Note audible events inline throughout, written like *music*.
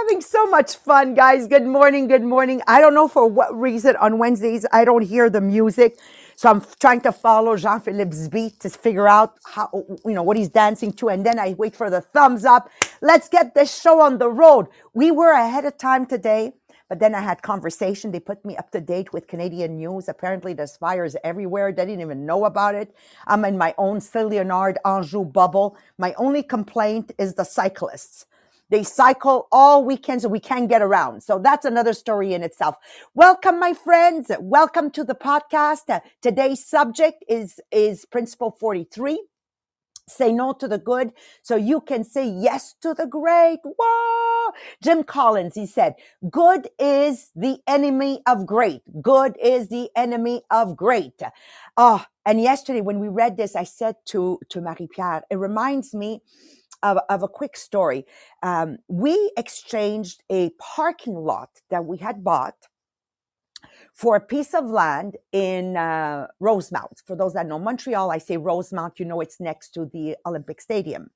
having so much fun, guys. Good morning. Good morning. I don't know for what reason on Wednesdays I don't hear the music. So I'm trying to follow Jean Philippe's beat to figure out how, you know, what he's dancing to. And then I wait for the thumbs up. Let's get this show on the road. We were ahead of time today, but then I had conversation. They put me up to date with Canadian news. Apparently there's fires everywhere. They didn't even know about it. I'm in my own Saint Leonard Anjou bubble. My only complaint is the cyclists. They cycle all weekends and we can't get around. So that's another story in itself. Welcome, my friends. Welcome to the podcast. Uh, today's subject is, is principle 43. Say no to the good so you can say yes to the great. Whoa! Jim Collins, he said, good is the enemy of great. Good is the enemy of great. Oh, and yesterday when we read this, I said to, to Marie-Pierre, it reminds me of, of a quick story. Um, we exchanged a parking lot that we had bought for a piece of land in uh, Rosemont. For those that know Montreal, I say Rosemont, you know it's next to the Olympic Stadium.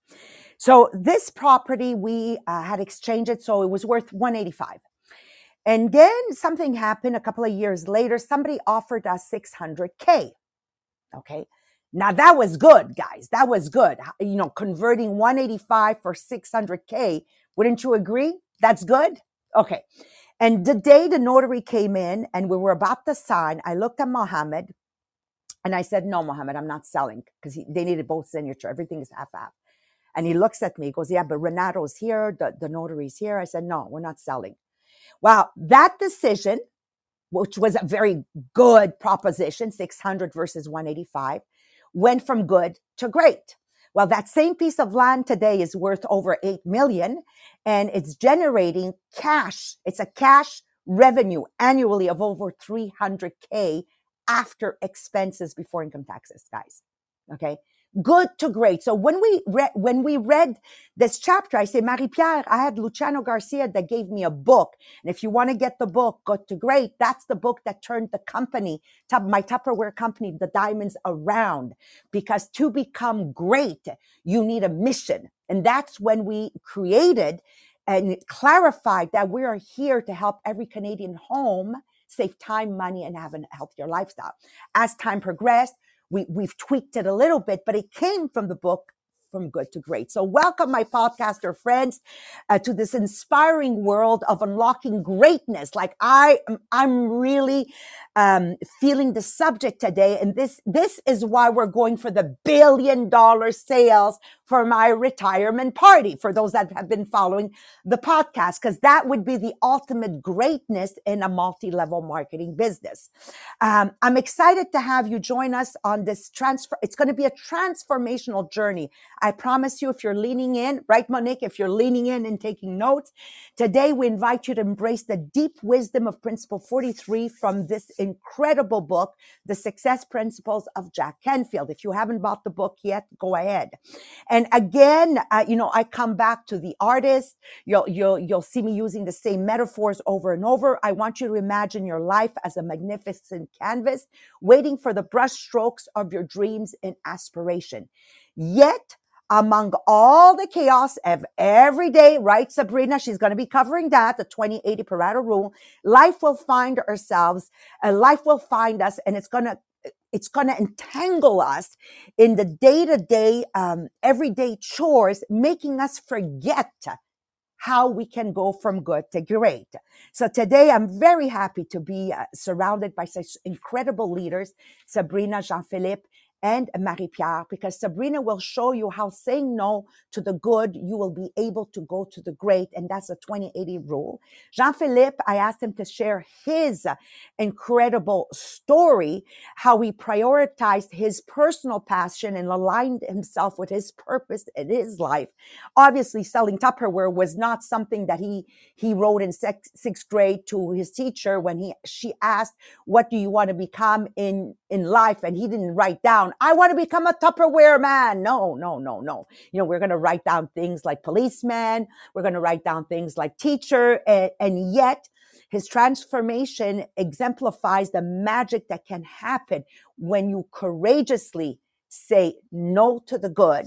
So this property, we uh, had exchanged it, so it was worth 185. And then something happened a couple of years later. Somebody offered us 600K. Okay. Now that was good, guys. That was good. You know, converting 185 for 600K. Wouldn't you agree? That's good. Okay. And the day the notary came in and we were about to sign, I looked at Mohammed and I said, no, Mohammed, I'm not selling because they needed both signature. Everything is half half. And he looks at me, he goes, yeah, but Renato's here. The, the notary's here. I said, no, we're not selling. Well, that decision, which was a very good proposition, 600 versus 185 went from good to great. Well, that same piece of land today is worth over 8 million and it's generating cash. It's a cash revenue annually of over 300K after expenses before income taxes, guys. Okay good to great. So when we read, when we read this chapter, I say, Marie-Pierre, I had Luciano Garcia that gave me a book. And if you want to get the book, good to great. That's the book that turned the company, my Tupperware company, the diamonds around. Because to become great, you need a mission. And that's when we created and clarified that we are here to help every Canadian home save time, money, and have a healthier lifestyle. As time progressed, we, we've tweaked it a little bit, but it came from the book from good to great. So welcome my podcaster friends uh, to this inspiring world of unlocking greatness. Like I, I'm really um, feeling the subject today, and this this is why we're going for the billion dollar sales for my retirement party. For those that have been following the podcast, because that would be the ultimate greatness in a multi-level marketing business. Um, I'm excited to have you join us on this transfer. It's going to be a transformational journey. I promise you, if you're leaning in, right, Monique, if you're leaning in and taking notes, today we invite you to embrace the deep wisdom of Principle 43 from this incredible book, The Success Principles of Jack Canfield. If you haven't bought the book yet, go ahead. And again, uh, you know, I come back to the artist. You'll, you'll, you'll see me using the same metaphors over and over. I want you to imagine your life as a magnificent canvas, waiting for the brush strokes of your dreams and aspiration. Yet, among all the chaos of every day, right, Sabrina? She's going to be covering that, the 2080 Pareto rule. Life will find ourselves, and life will find us, and it's going to it's going to entangle us in the day to day, everyday chores, making us forget how we can go from good to great. So today I'm very happy to be uh, surrounded by such incredible leaders, Sabrina Jean-Philippe and Marie Pierre, because Sabrina will show you how saying no to the good, you will be able to go to the great. And that's a 2080 rule. Jean Philippe, I asked him to share his incredible story, how he prioritized his personal passion and aligned himself with his purpose in his life. Obviously, selling Tupperware was not something that he, he wrote in sixth, grade to his teacher when he, she asked, what do you want to become in, in life? And he didn't write down, I want to become a Tupperware man. No, no, no, no. You know, we're going to write down things like policeman. We're going to write down things like teacher. And, and yet his transformation exemplifies the magic that can happen when you courageously say no to the good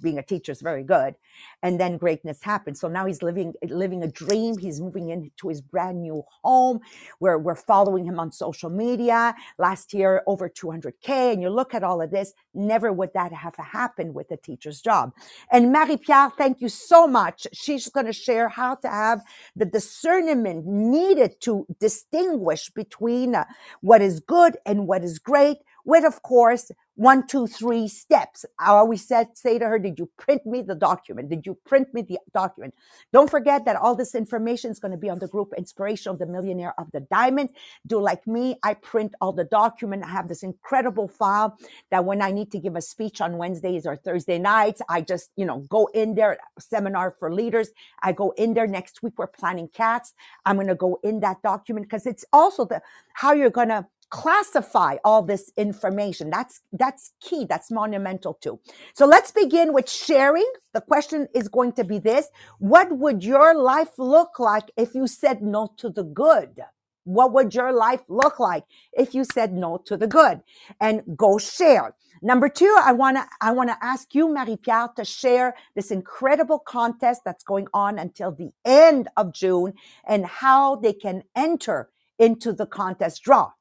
being a teacher is very good. And then greatness happened. So now he's living living a dream. He's moving into his brand new home where we're following him on social media. Last year, over 200K. And you look at all of this, never would that have happened with a teacher's job. And Marie Pierre, thank you so much. She's going to share how to have the discernment needed to distinguish between uh, what is good and what is great with, of course, one, two, three steps. I always said, say to her, did you print me the document? Did you print me the document? Don't forget that all this information is going to be on the group Inspiration of the Millionaire of the Diamond. Do like me. I print all the document. I have this incredible file that when I need to give a speech on Wednesdays or Thursday nights, I just, you know, go in there, seminar for leaders. I go in there next week. We're planning cats. I'm going to go in that document because it's also the, how you're going to classify all this information. That's, that's key. That's monumental too. So let's begin with sharing. The question is going to be this. What would your life look like if you said no to the good? What would your life look like if you said no to the good? And go share. Number two, I want to I want to ask you, Marie Pierre, to share this incredible contest that's going on until the end of June and how they can enter into the contest draw.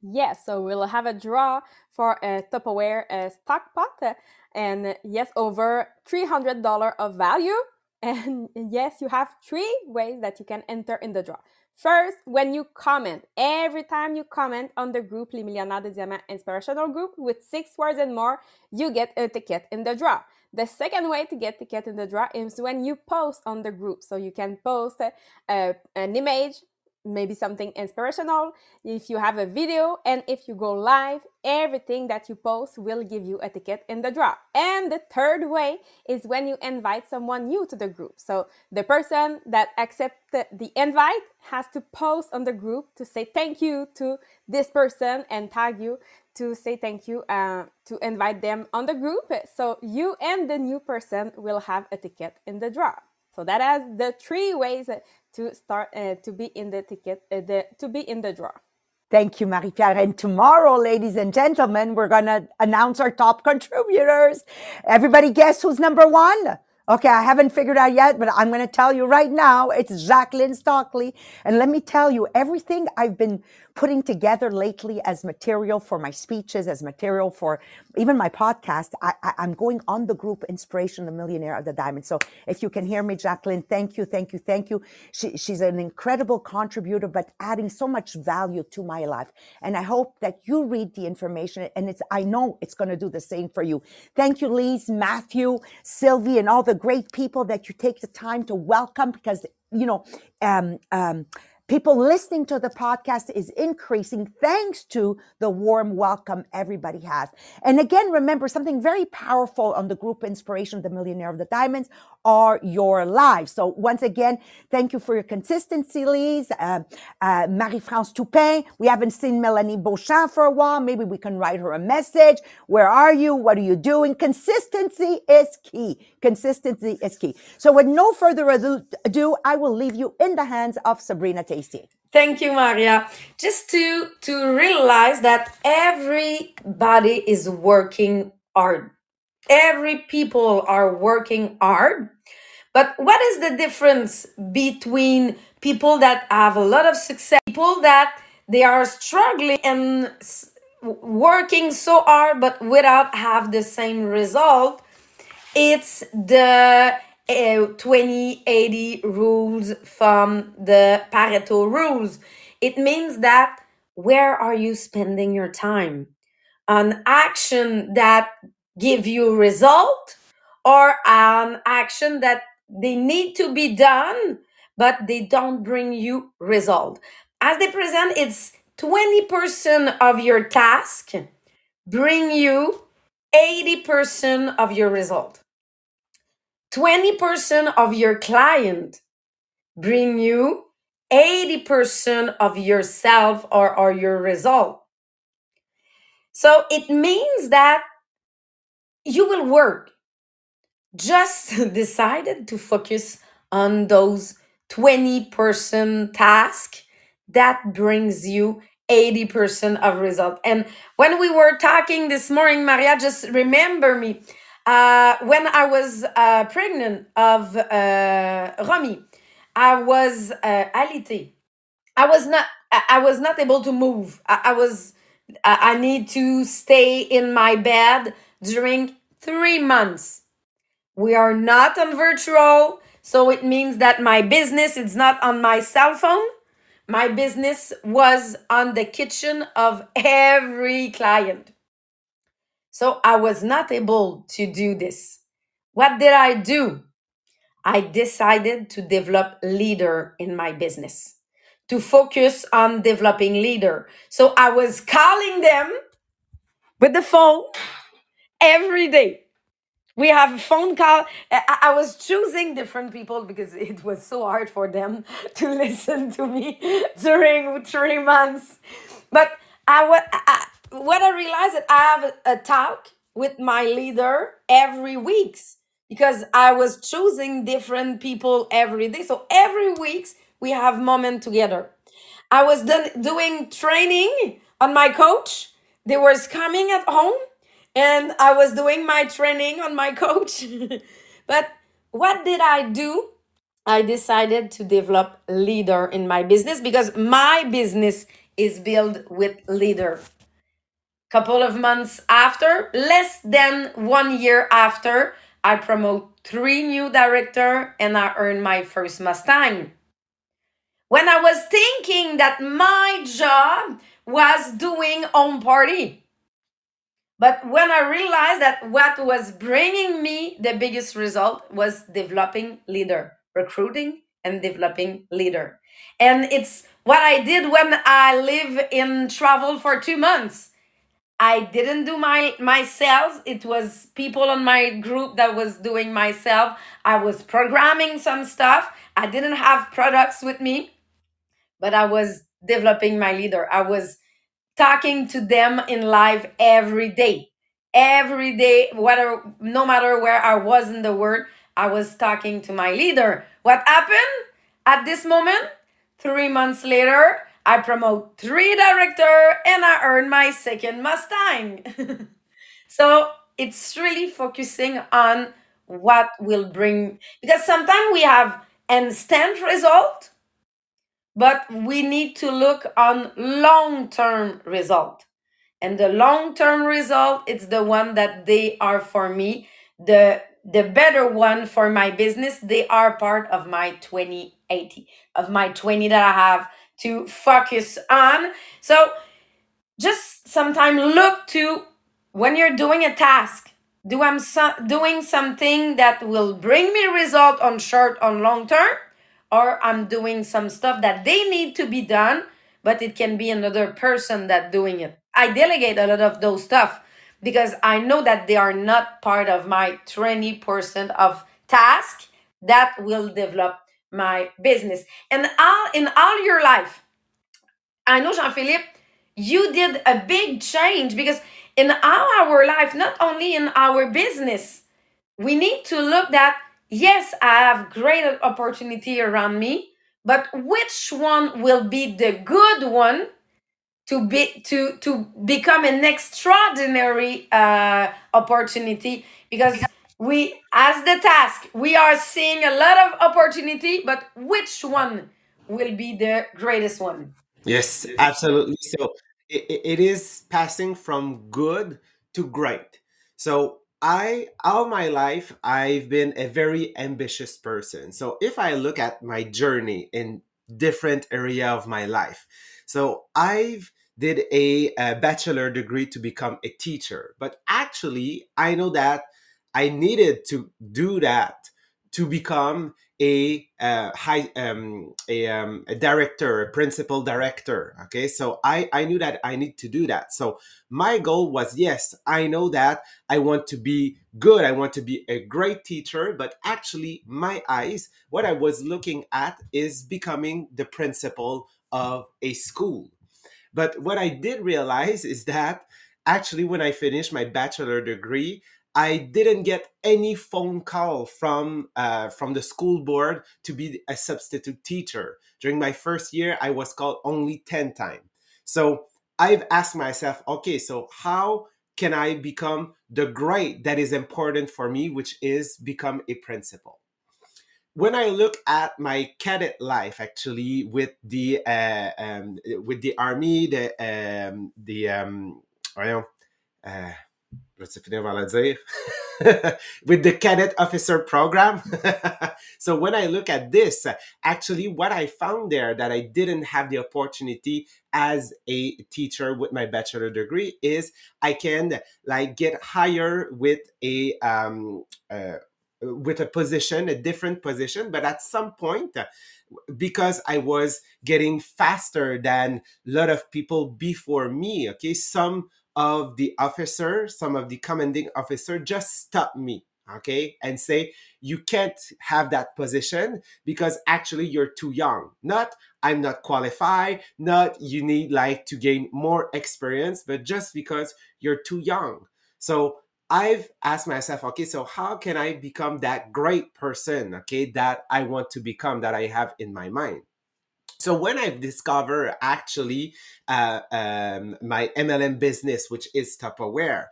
Yes, so we'll have a draw for a Tupperware uh, stock pot, and yes, over three hundred dollar of value. *laughs* And yes, you have three ways that you can enter in the draw. First, when you comment, every time you comment on the group Les Millionnaires de Diamant Inspirational Group with six words and more, you get a ticket in the draw. The second way to get ticket in the draw is when you post on the group. So you can post uh, an image maybe something inspirational, if you have a video, and if you go live, everything that you post will give you a ticket in the draw. And the third way is when you invite someone new to the group. So the person that accepted the invite has to post on the group to say thank you to this person and tag you to say thank you uh, to invite them on the group. So you and the new person will have a ticket in the draw. So that is the three ways to start uh, to be in the ticket uh, the, to be in the draw. Thank you, Marie-Pierre. And tomorrow, ladies and gentlemen, we're to announce our top *laughs* contributors. Everybody guess who's number one? Okay, I haven't figured out yet, but I'm going to tell you right now. It's Jacqueline Stockley. And let me tell you, everything I've been putting together lately as material for my speeches, as material for even my podcast, I, am going on the group Inspiration, the Millionaire of the Diamond. So if you can hear me, Jacqueline, thank you, thank you, thank you. She, she's an incredible contributor, but adding so much value to my life. And I hope that you read the information and it's, I know it's going to do the same for you. Thank you, Lise, Matthew, Sylvie, and all the great people that you take the time to welcome because, you know, um, um, People listening to the podcast is increasing thanks to the warm welcome everybody has. And again, remember something very powerful on the group Inspiration, the Millionaire of the Diamonds are your lives. So once again, thank you for your consistency, Lise. Uh, uh, Marie-France Toupin. We haven't seen Melanie Beauchamp for a while. Maybe we can write her a message. Where are you? What are you doing? Consistency is key. Consistency is key. So with no further ado, I will leave you in the hands of Sabrina Tate. Thank you, Maria. Just to to realize that everybody is working hard. Every people are working hard. But what is the difference between people that have a lot of success, people that they are struggling and working so hard but without have the same result? It's the Eh, 2080 rules from the Pareto rules. It means that where are you spending your time? An action that give you result or an action that they need to be done but they don't bring you result. As they present it's 20% of your task bring you 80% of your result. 20% of your client bring you 80% of yourself or, or your result. So it means that you will work. Just *laughs* decided to focus on those 20% task that brings you 80% of result. And when we were talking this morning, Maria, just remember me Uh, when I was uh, pregnant of uh, Romy, I was uh, alité. I was not. I was not able to move. I, I was. I I need to stay in my bed during three months. We are not on virtual, so it means that my business is not on my cell phone. My business was on the kitchen of every client. So I was not able to do this. What did I do? I decided to develop leader in my business, to focus on developing leader. So I was calling them with the phone every day. We have a phone call. I, I was choosing different people because *laughs* it was so hard for them *laughs* to listen to me *laughs* during three months. But I, wa- I, I- realized that I have a, talk with my leader every weeks because I was choosing different people every day. So every weeks we have moment together. I was done doing training on my coach. They was coming at home and I was doing my training on my coach. *laughs* but what did I do? I decided to develop leader in my business because my business is built with leader. Couple of months after, less than one year after, I promote three new director and I earn my first Mustang. When I was thinking that my job was doing home party, but when I realized that what was bringing me the biggest result was developing leader, recruiting and developing leader. And it's what I did when I live in travel for two months. I didn't do my my sales. It was people on my group that was doing myself. I was programming some stuff. I didn't have products with me, but I was developing my leader. I was talking to them in live every day every day whether no matter where i was in the world i was talking to my leader what happened at this moment three months later i promote three director and i earn my second mustang. *laughs* So it's really focusing on what will bring because sometimes we have instant result but we need to look on long term result. And the long term result it's the one that they are for me the the better one for my business. They are part of my 2080 of my 20 that i have to focus on. So just sometime look to when you're doing a task do i'm so, doing something that will bring me result on short on long term or i'm doing some stuff that they need to be done but it can be another person that doing it. I delegate a lot of those stuff because i know that they are not part of my 20% of task that will develop my business. And all in all your life I know, Jean Philippe, you did a big change because in our, our life, not only in our business, we need to look that yes, I have great opportunity around me, but which one will be the good one to be to to become an extraordinary uh, opportunity? Because we as the task we are seeing a lot of opportunity but which one will be the greatest one Yes, absolutely. So it, it is passing from good to great. So I, all my life, I've been a very ambitious person. So if I look at my journey in different area of my life, so I've did a, a bachelor degree to become a teacher, but actually I know that I needed to do that to become a uh, high um, a, um, a director, a principal director. Okay, so I I knew that I need to do that. So my goal was yes, I know that I want to be good. I want to be a great teacher, but actually my eyes, what I was looking at is becoming the principal of a school. But what I did realize is that actually, when I finished my bachelor degree, I didn't get any phone call from uh, from the school board to be a substitute teacher. During my first year, I was called only ten times. So I've asked myself, okay, so how can I become the great that is important for me, which is become a principal? When I look at my cadet life, actually, with the uh, um, with the army, the um, the um, voyons, uh, je finir par le dire, *laughs* with the cadet officer program. *laughs* so when I look at this, actually what I found there that I didn't have the opportunity as a teacher with my bachelor degree is I can like get higher with a um uh, with a position, a different position, but at some point because I was getting faster than a lot of people before me. Okay, some of the officer, some of the commanding officer just stop me, okay, and say, you can't have that position because actually you're too young. Not I'm not qualified, not you need like to gain more experience, but just because you're too young. So I've asked myself, okay, so how can I become that great person, okay, that I want to become, that I have in my mind? So when I've discovered actually uh, um, my MLM business, which is Tupperware,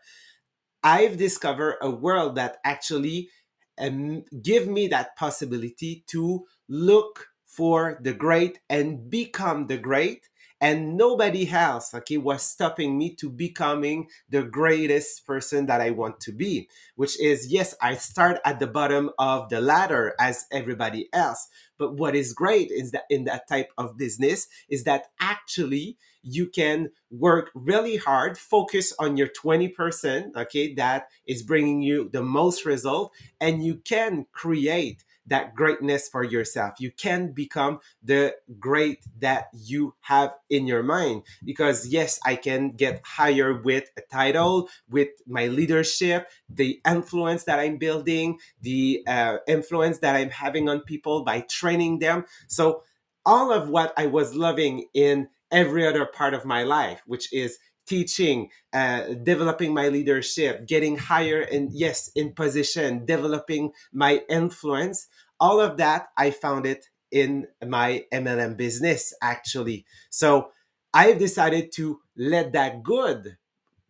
I've discovered a world that actually um, give me that possibility to look for the great and become the great and nobody else okay was stopping me to becoming the greatest person that i want to be which is yes i start at the bottom of the ladder as everybody else but what is great is that in that type of business is that actually you can work really hard focus on your 20% okay that is bringing you the most result and you can create that greatness for yourself. You can become the great that you have in your mind. Because, yes, I can get higher with a title, with my leadership, the influence that I'm building, the uh, influence that I'm having on people by training them. So, all of what I was loving in every other part of my life, which is teaching, uh, developing my leadership, getting higher and yes, in position, developing my influence. All of that, I found it in my MLM business actually. So I've decided to let that good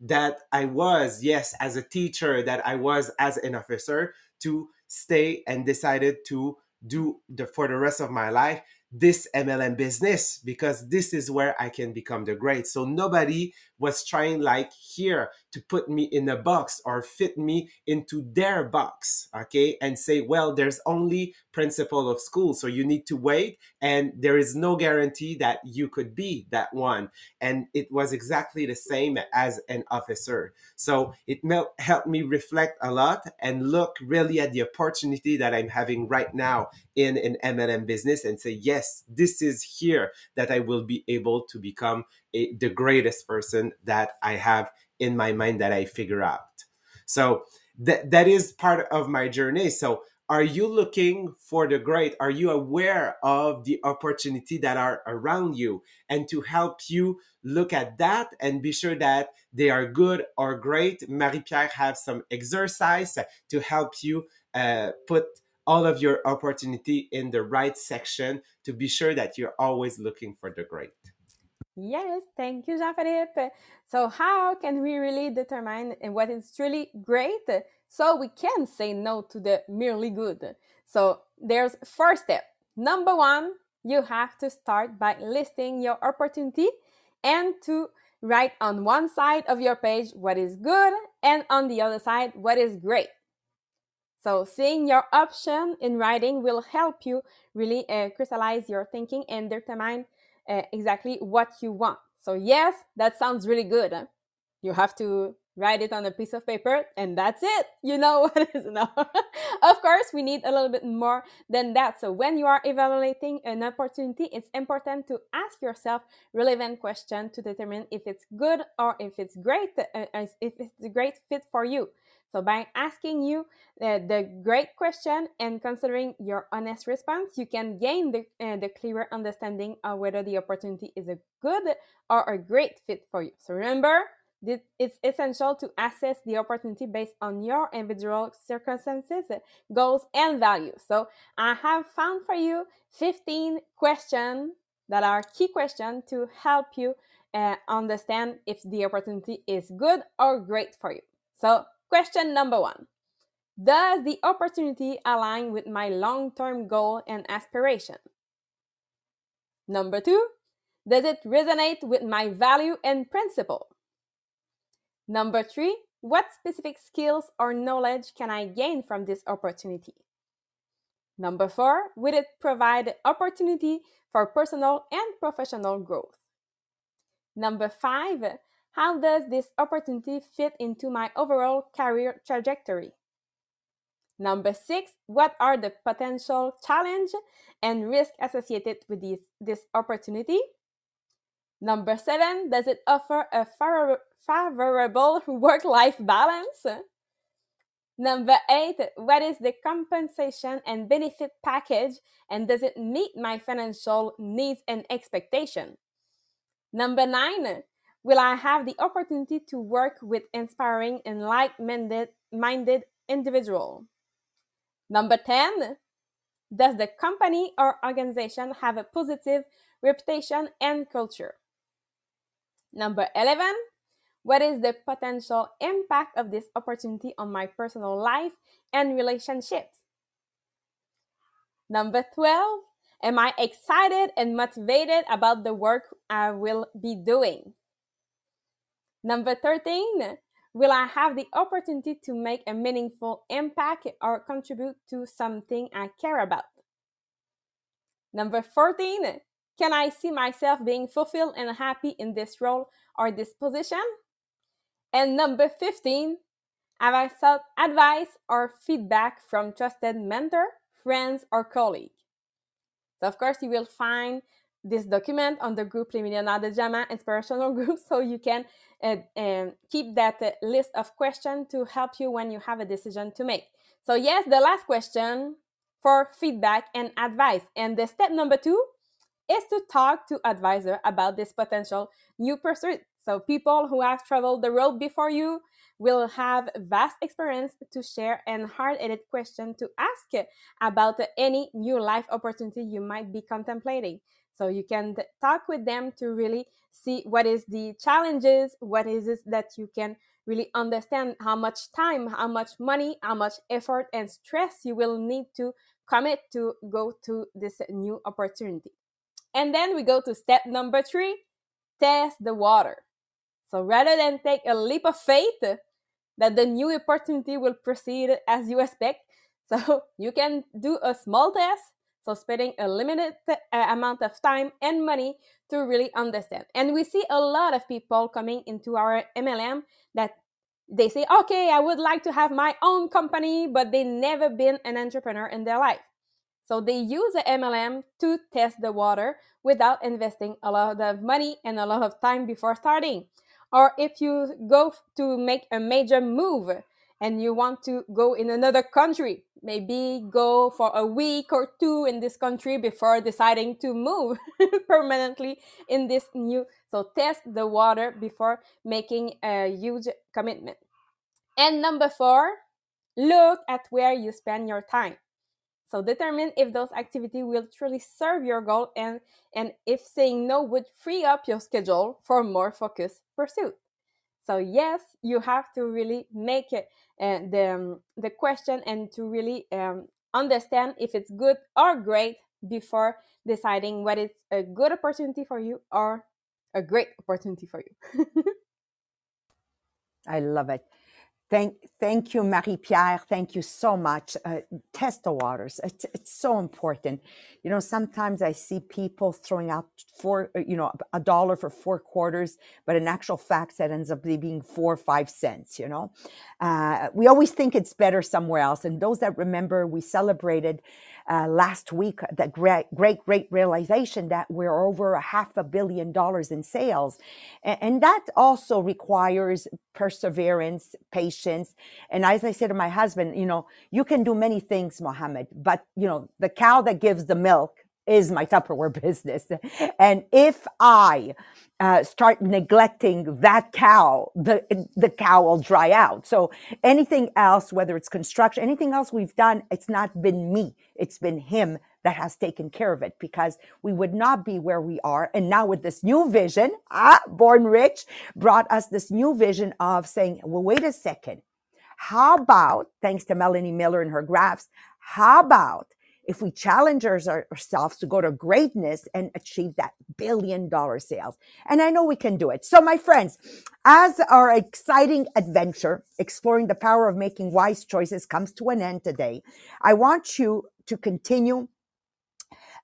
that I was, yes, as a teacher, that I was as an officer, to stay and decided to do the for the rest of my life this MLM business because this is where I can become the great. So nobody was trying like here to put me in a box or fit me into their box, okay? And say, well, there's only principal of school, so you need to wait and there is no guarantee that you could be that one. And it was exactly the same as an officer. So it helped me reflect a lot and look really at the opportunity that I'm having right now in an MLM business and say, yes, this is here that I will be able to become a, the greatest person that I have in my mind that I figure out. So that that is part of my journey. So are you looking for the great? Are you aware of the opportunity that are around you and to help you look at that and be sure that they are good or great? Marie-Pierre have some exercise to help you uh, put all of your opportunity in the right section to be sure that you're always looking for the great. Yes, thank you, Jean-Philippe. So how can we really determine what is truly great so we can say no to the merely good? So there's first step. Number one, you have to start by listing your opportunity and to write on one side of your page what is good and on the other side what is great. So seeing your option in writing will help you really uh, crystallize your thinking and determine uh, exactly what you want. So yes, that sounds really good. Huh? You have to write it on a piece of paper and that's it. You know *laughs* what is now. of course, we need a little bit more than that. So when you are evaluating an opportunity, it's important to ask yourself relevant questions to determine if it's good or if it's great, uh, if it's a great fit for you. So by asking you uh, the great question and considering your honest response, you can gain the, uh, the clearer understanding of whether the opportunity is a good or a great fit for you. So remember, it's essential to assess the opportunity based on your individual circumstances, goals, and values. So I have found for you 15 questions that are key questions to help you uh, understand if the opportunity is good or great for you. So, question number one Does the opportunity align with my long term goal and aspiration? Number two, does it resonate with my value and principle? Number three, what specific skills or knowledge can I gain from this opportunity? Number four, will it provide opportunity for personal and professional growth? Number five, how does this opportunity fit into my overall career trajectory? Number six, what are the potential challenge and risk associated with this, this opportunity? Number seven, does it offer a favorable work life balance? Number eight, what is the compensation and benefit package and does it meet my financial needs and expectation? Number nine, will I have the opportunity to work with inspiring and like-minded minded individual? Number 10, does the company or organization have a positive reputation and culture? Number 11, what is the potential impact of this opportunity on my personal life and relationships? Number 12, am I excited and motivated about the work I will be doing? Number 13, will I have the opportunity to make a meaningful impact or contribute to something I care about? Number 14, can I see myself being fulfilled and happy in this role or this position? And number 15, have I sought advice or feedback from trusted mentor, friends, or colleague? So of course, you will find this document on the group Les Millionnaires de Diamant Inspirational *laughs* Group so you can uh, um, keep that uh, list of questions to help you when you have a decision to make. So yes, the last question for feedback and advice. And the step number two is to talk to advisor about this potential new pursuit. So people who have traveled the road before you will have vast experience to share and hard-headed question to ask about any new life opportunity you might be contemplating. So you can talk with them to really see what is the challenges, what is it that you can really understand how much time, how much money, how much effort and stress you will need to commit to go to this new opportunity. And then we go to step number three, test the water. So rather than take a leap of faith that the new opportunity will proceed as you expect, *laughs* so you can do a small test. So spending a limited uh, amount of time and money to really understand. And we see a lot of people coming into our MLM that they say, okay, I would like to have my own company, but they never been an entrepreneur in their life. So they use the MLM to test the water without investing a lot of money and a lot of time before starting or if you go to make a major move and you want to go in another country maybe go for a week or two in this country before deciding to move *laughs* permanently in this new so test the water before making a huge commitment. And number four look at where you spend your time so determine if those activities will truly serve your goal and, and if saying no would free up your schedule for more focused pursuit. So yes, you have to really make it uh, the, um, the question and to really um, understand if it's good or great before deciding what is a good opportunity for you or a great opportunity for you. *laughs* I love it. Thank, thank you, Marie Pierre. Thank you so much. Uh, test the waters. It's, it's so important. You know, sometimes I see people throwing out four, uh, you know, a dollar for four quarters, but in actual fact, that ends up being four or five cents. You know, uh, we always think it's better somewhere else. And those that remember, we celebrated uh, last week the great, great, great realization that we're over a half a billion dollars in sales. And, and that also requires perseverance, patience. And as I said to my husband, you know, you can do many things, Mohammed, but you know, the cow that gives the milk is my Tupperware business. And if I uh, start neglecting that cow, the the cow will dry out. So anything else, whether it's construction, anything else we've done, it's not been me, it's been him that has taken care of it because we would not be where we are. And now with this new vision, ah, Born Rich brought us this new vision of saying, well, wait a second. How about, thanks to Melanie Miller and her graphs, how about if we challenge ourselves to go to greatness and achieve that billion dollar sales. And I know we can do it. So my friends, as our exciting adventure exploring the power of making wise choices comes to an end today, I want you to continue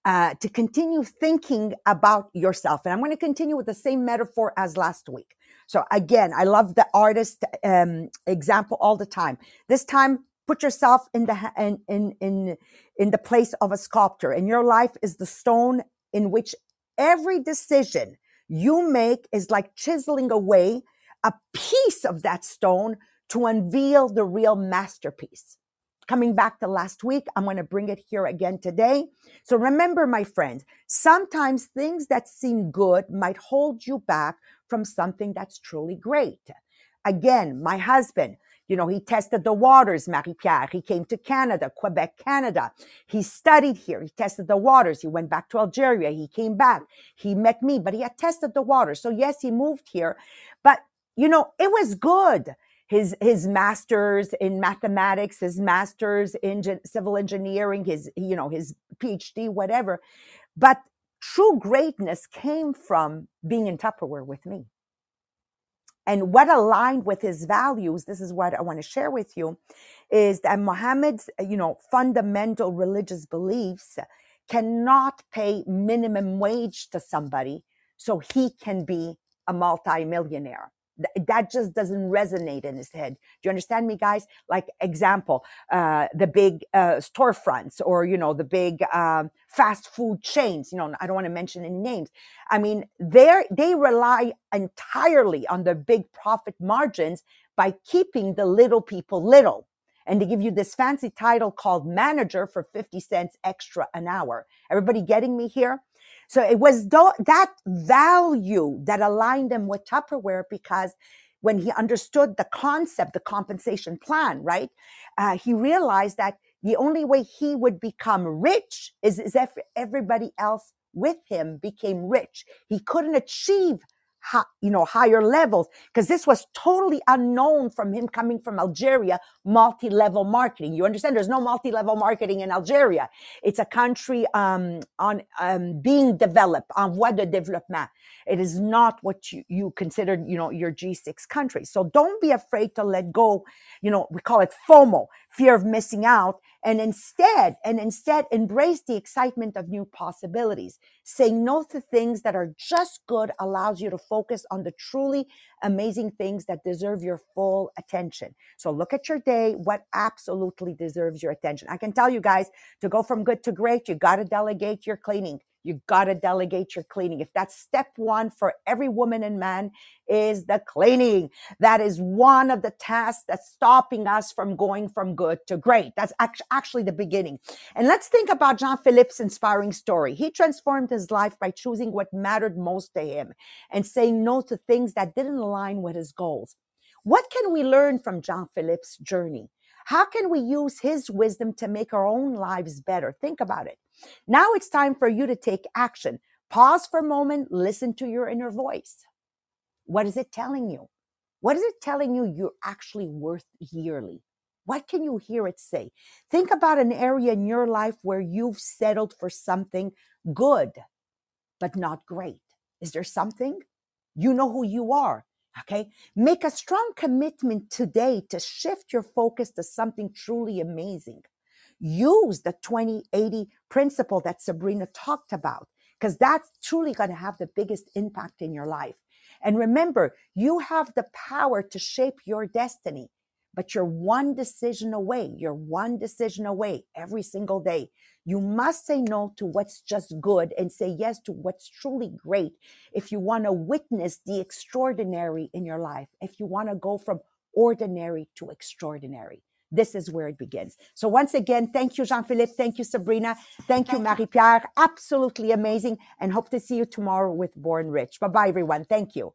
uh, to continue thinking about yourself. And I'm going to continue with the same metaphor as last week. So again, I love the artist um, example all the time. This time, put yourself in the in in in in the place of a sculptor and your life is the stone in which every decision you make is like chiseling away a piece of that stone to unveil the real masterpiece. Coming back to last week i'm going to bring it here again today. So remember my friends sometimes things that seem good might hold you back from something that's truly great. Again my husband you know, he tested the waters, Marie-Pierre. He came to Canada, Quebec, Canada. He studied here. He tested the waters. He went back to Algeria. He came back. He met me, but he had tested the waters. So yes, he moved here, but you know, it was good. His, his master's in mathematics, his master's in civil engineering, his, you know, his PhD, whatever. But true greatness came from being in Tupperware with me. And what aligned with his values, this is what I want to share with you, is that Mohammed's, uh, you know, fundamental religious beliefs cannot pay minimum wage to somebody so he can be a multimillionaire that just doesn't resonate in his head. Do you understand me, guys? Like example, uh, the big uh, storefronts or you know the big um, fast food chains. You know, I don't want to mention any names. I mean, they they rely entirely on the big profit margins by keeping the little people little. And they give you this fancy title called manager for 50 cents extra an hour. Everybody getting me here? So it was that value that aligned him with Tupperware because when he understood the concept, the compensation plan, right? Uh, he realized that the only way he would become rich is, is if everybody else with him became rich. He couldn't achieve you know, higher levels because this was totally unknown from him coming from Algeria, multi-level marketing. You understand? There's no multi-level marketing in Algeria. It's a country um, on um, being developed, en voie de développement. It is not what you, you consider, you know, your G6 country. So don't be afraid to let go. You know, we call it FOMO, fear of missing out. And instead, and instead embrace the excitement of new possibilities. Saying no to things that are just good allows you to focus on the truly amazing things that deserve your full attention. So look at your day, what absolutely deserves your attention. I can tell you guys to go from good to great, you got to delegate your cleaning you got to delegate your cleaning. If that's step one for every woman and man is the cleaning. That is one of the tasks that's stopping us from going from good to great. That's actually the beginning. And let's think about Jean Philippe's inspiring story. He transformed his life by choosing what mattered most to him and saying no to things that didn't align with his goals. What can we learn from Jean Philippe's journey? How can we use his wisdom to make our own lives better? Think about it. Now it's time for you to take action. Pause for a moment, listen to your inner voice. What is it telling you? What is it telling you you're actually worth yearly? What can you hear it say? Think about an area in your life where you've settled for something good, but not great. Is there something? You know who you are. Okay. Make a strong commitment today to shift your focus to something truly amazing. Use the 2080 principle that Sabrina talked about, because that's truly going to have the biggest impact in your life. And remember, you have the power to shape your destiny, but you're one decision away. You're one decision away every single day. You must say no to what's just good and say yes to what's truly great. If you want to witness the extraordinary in your life, if you want to go from ordinary to extraordinary. This is where it begins. So once again, thank you, Jean-Philippe. Thank you, Sabrina. Thank you, Marie-Pierre. Absolutely amazing. And hope to see you tomorrow with Born Rich. Bye-bye, everyone. Thank you.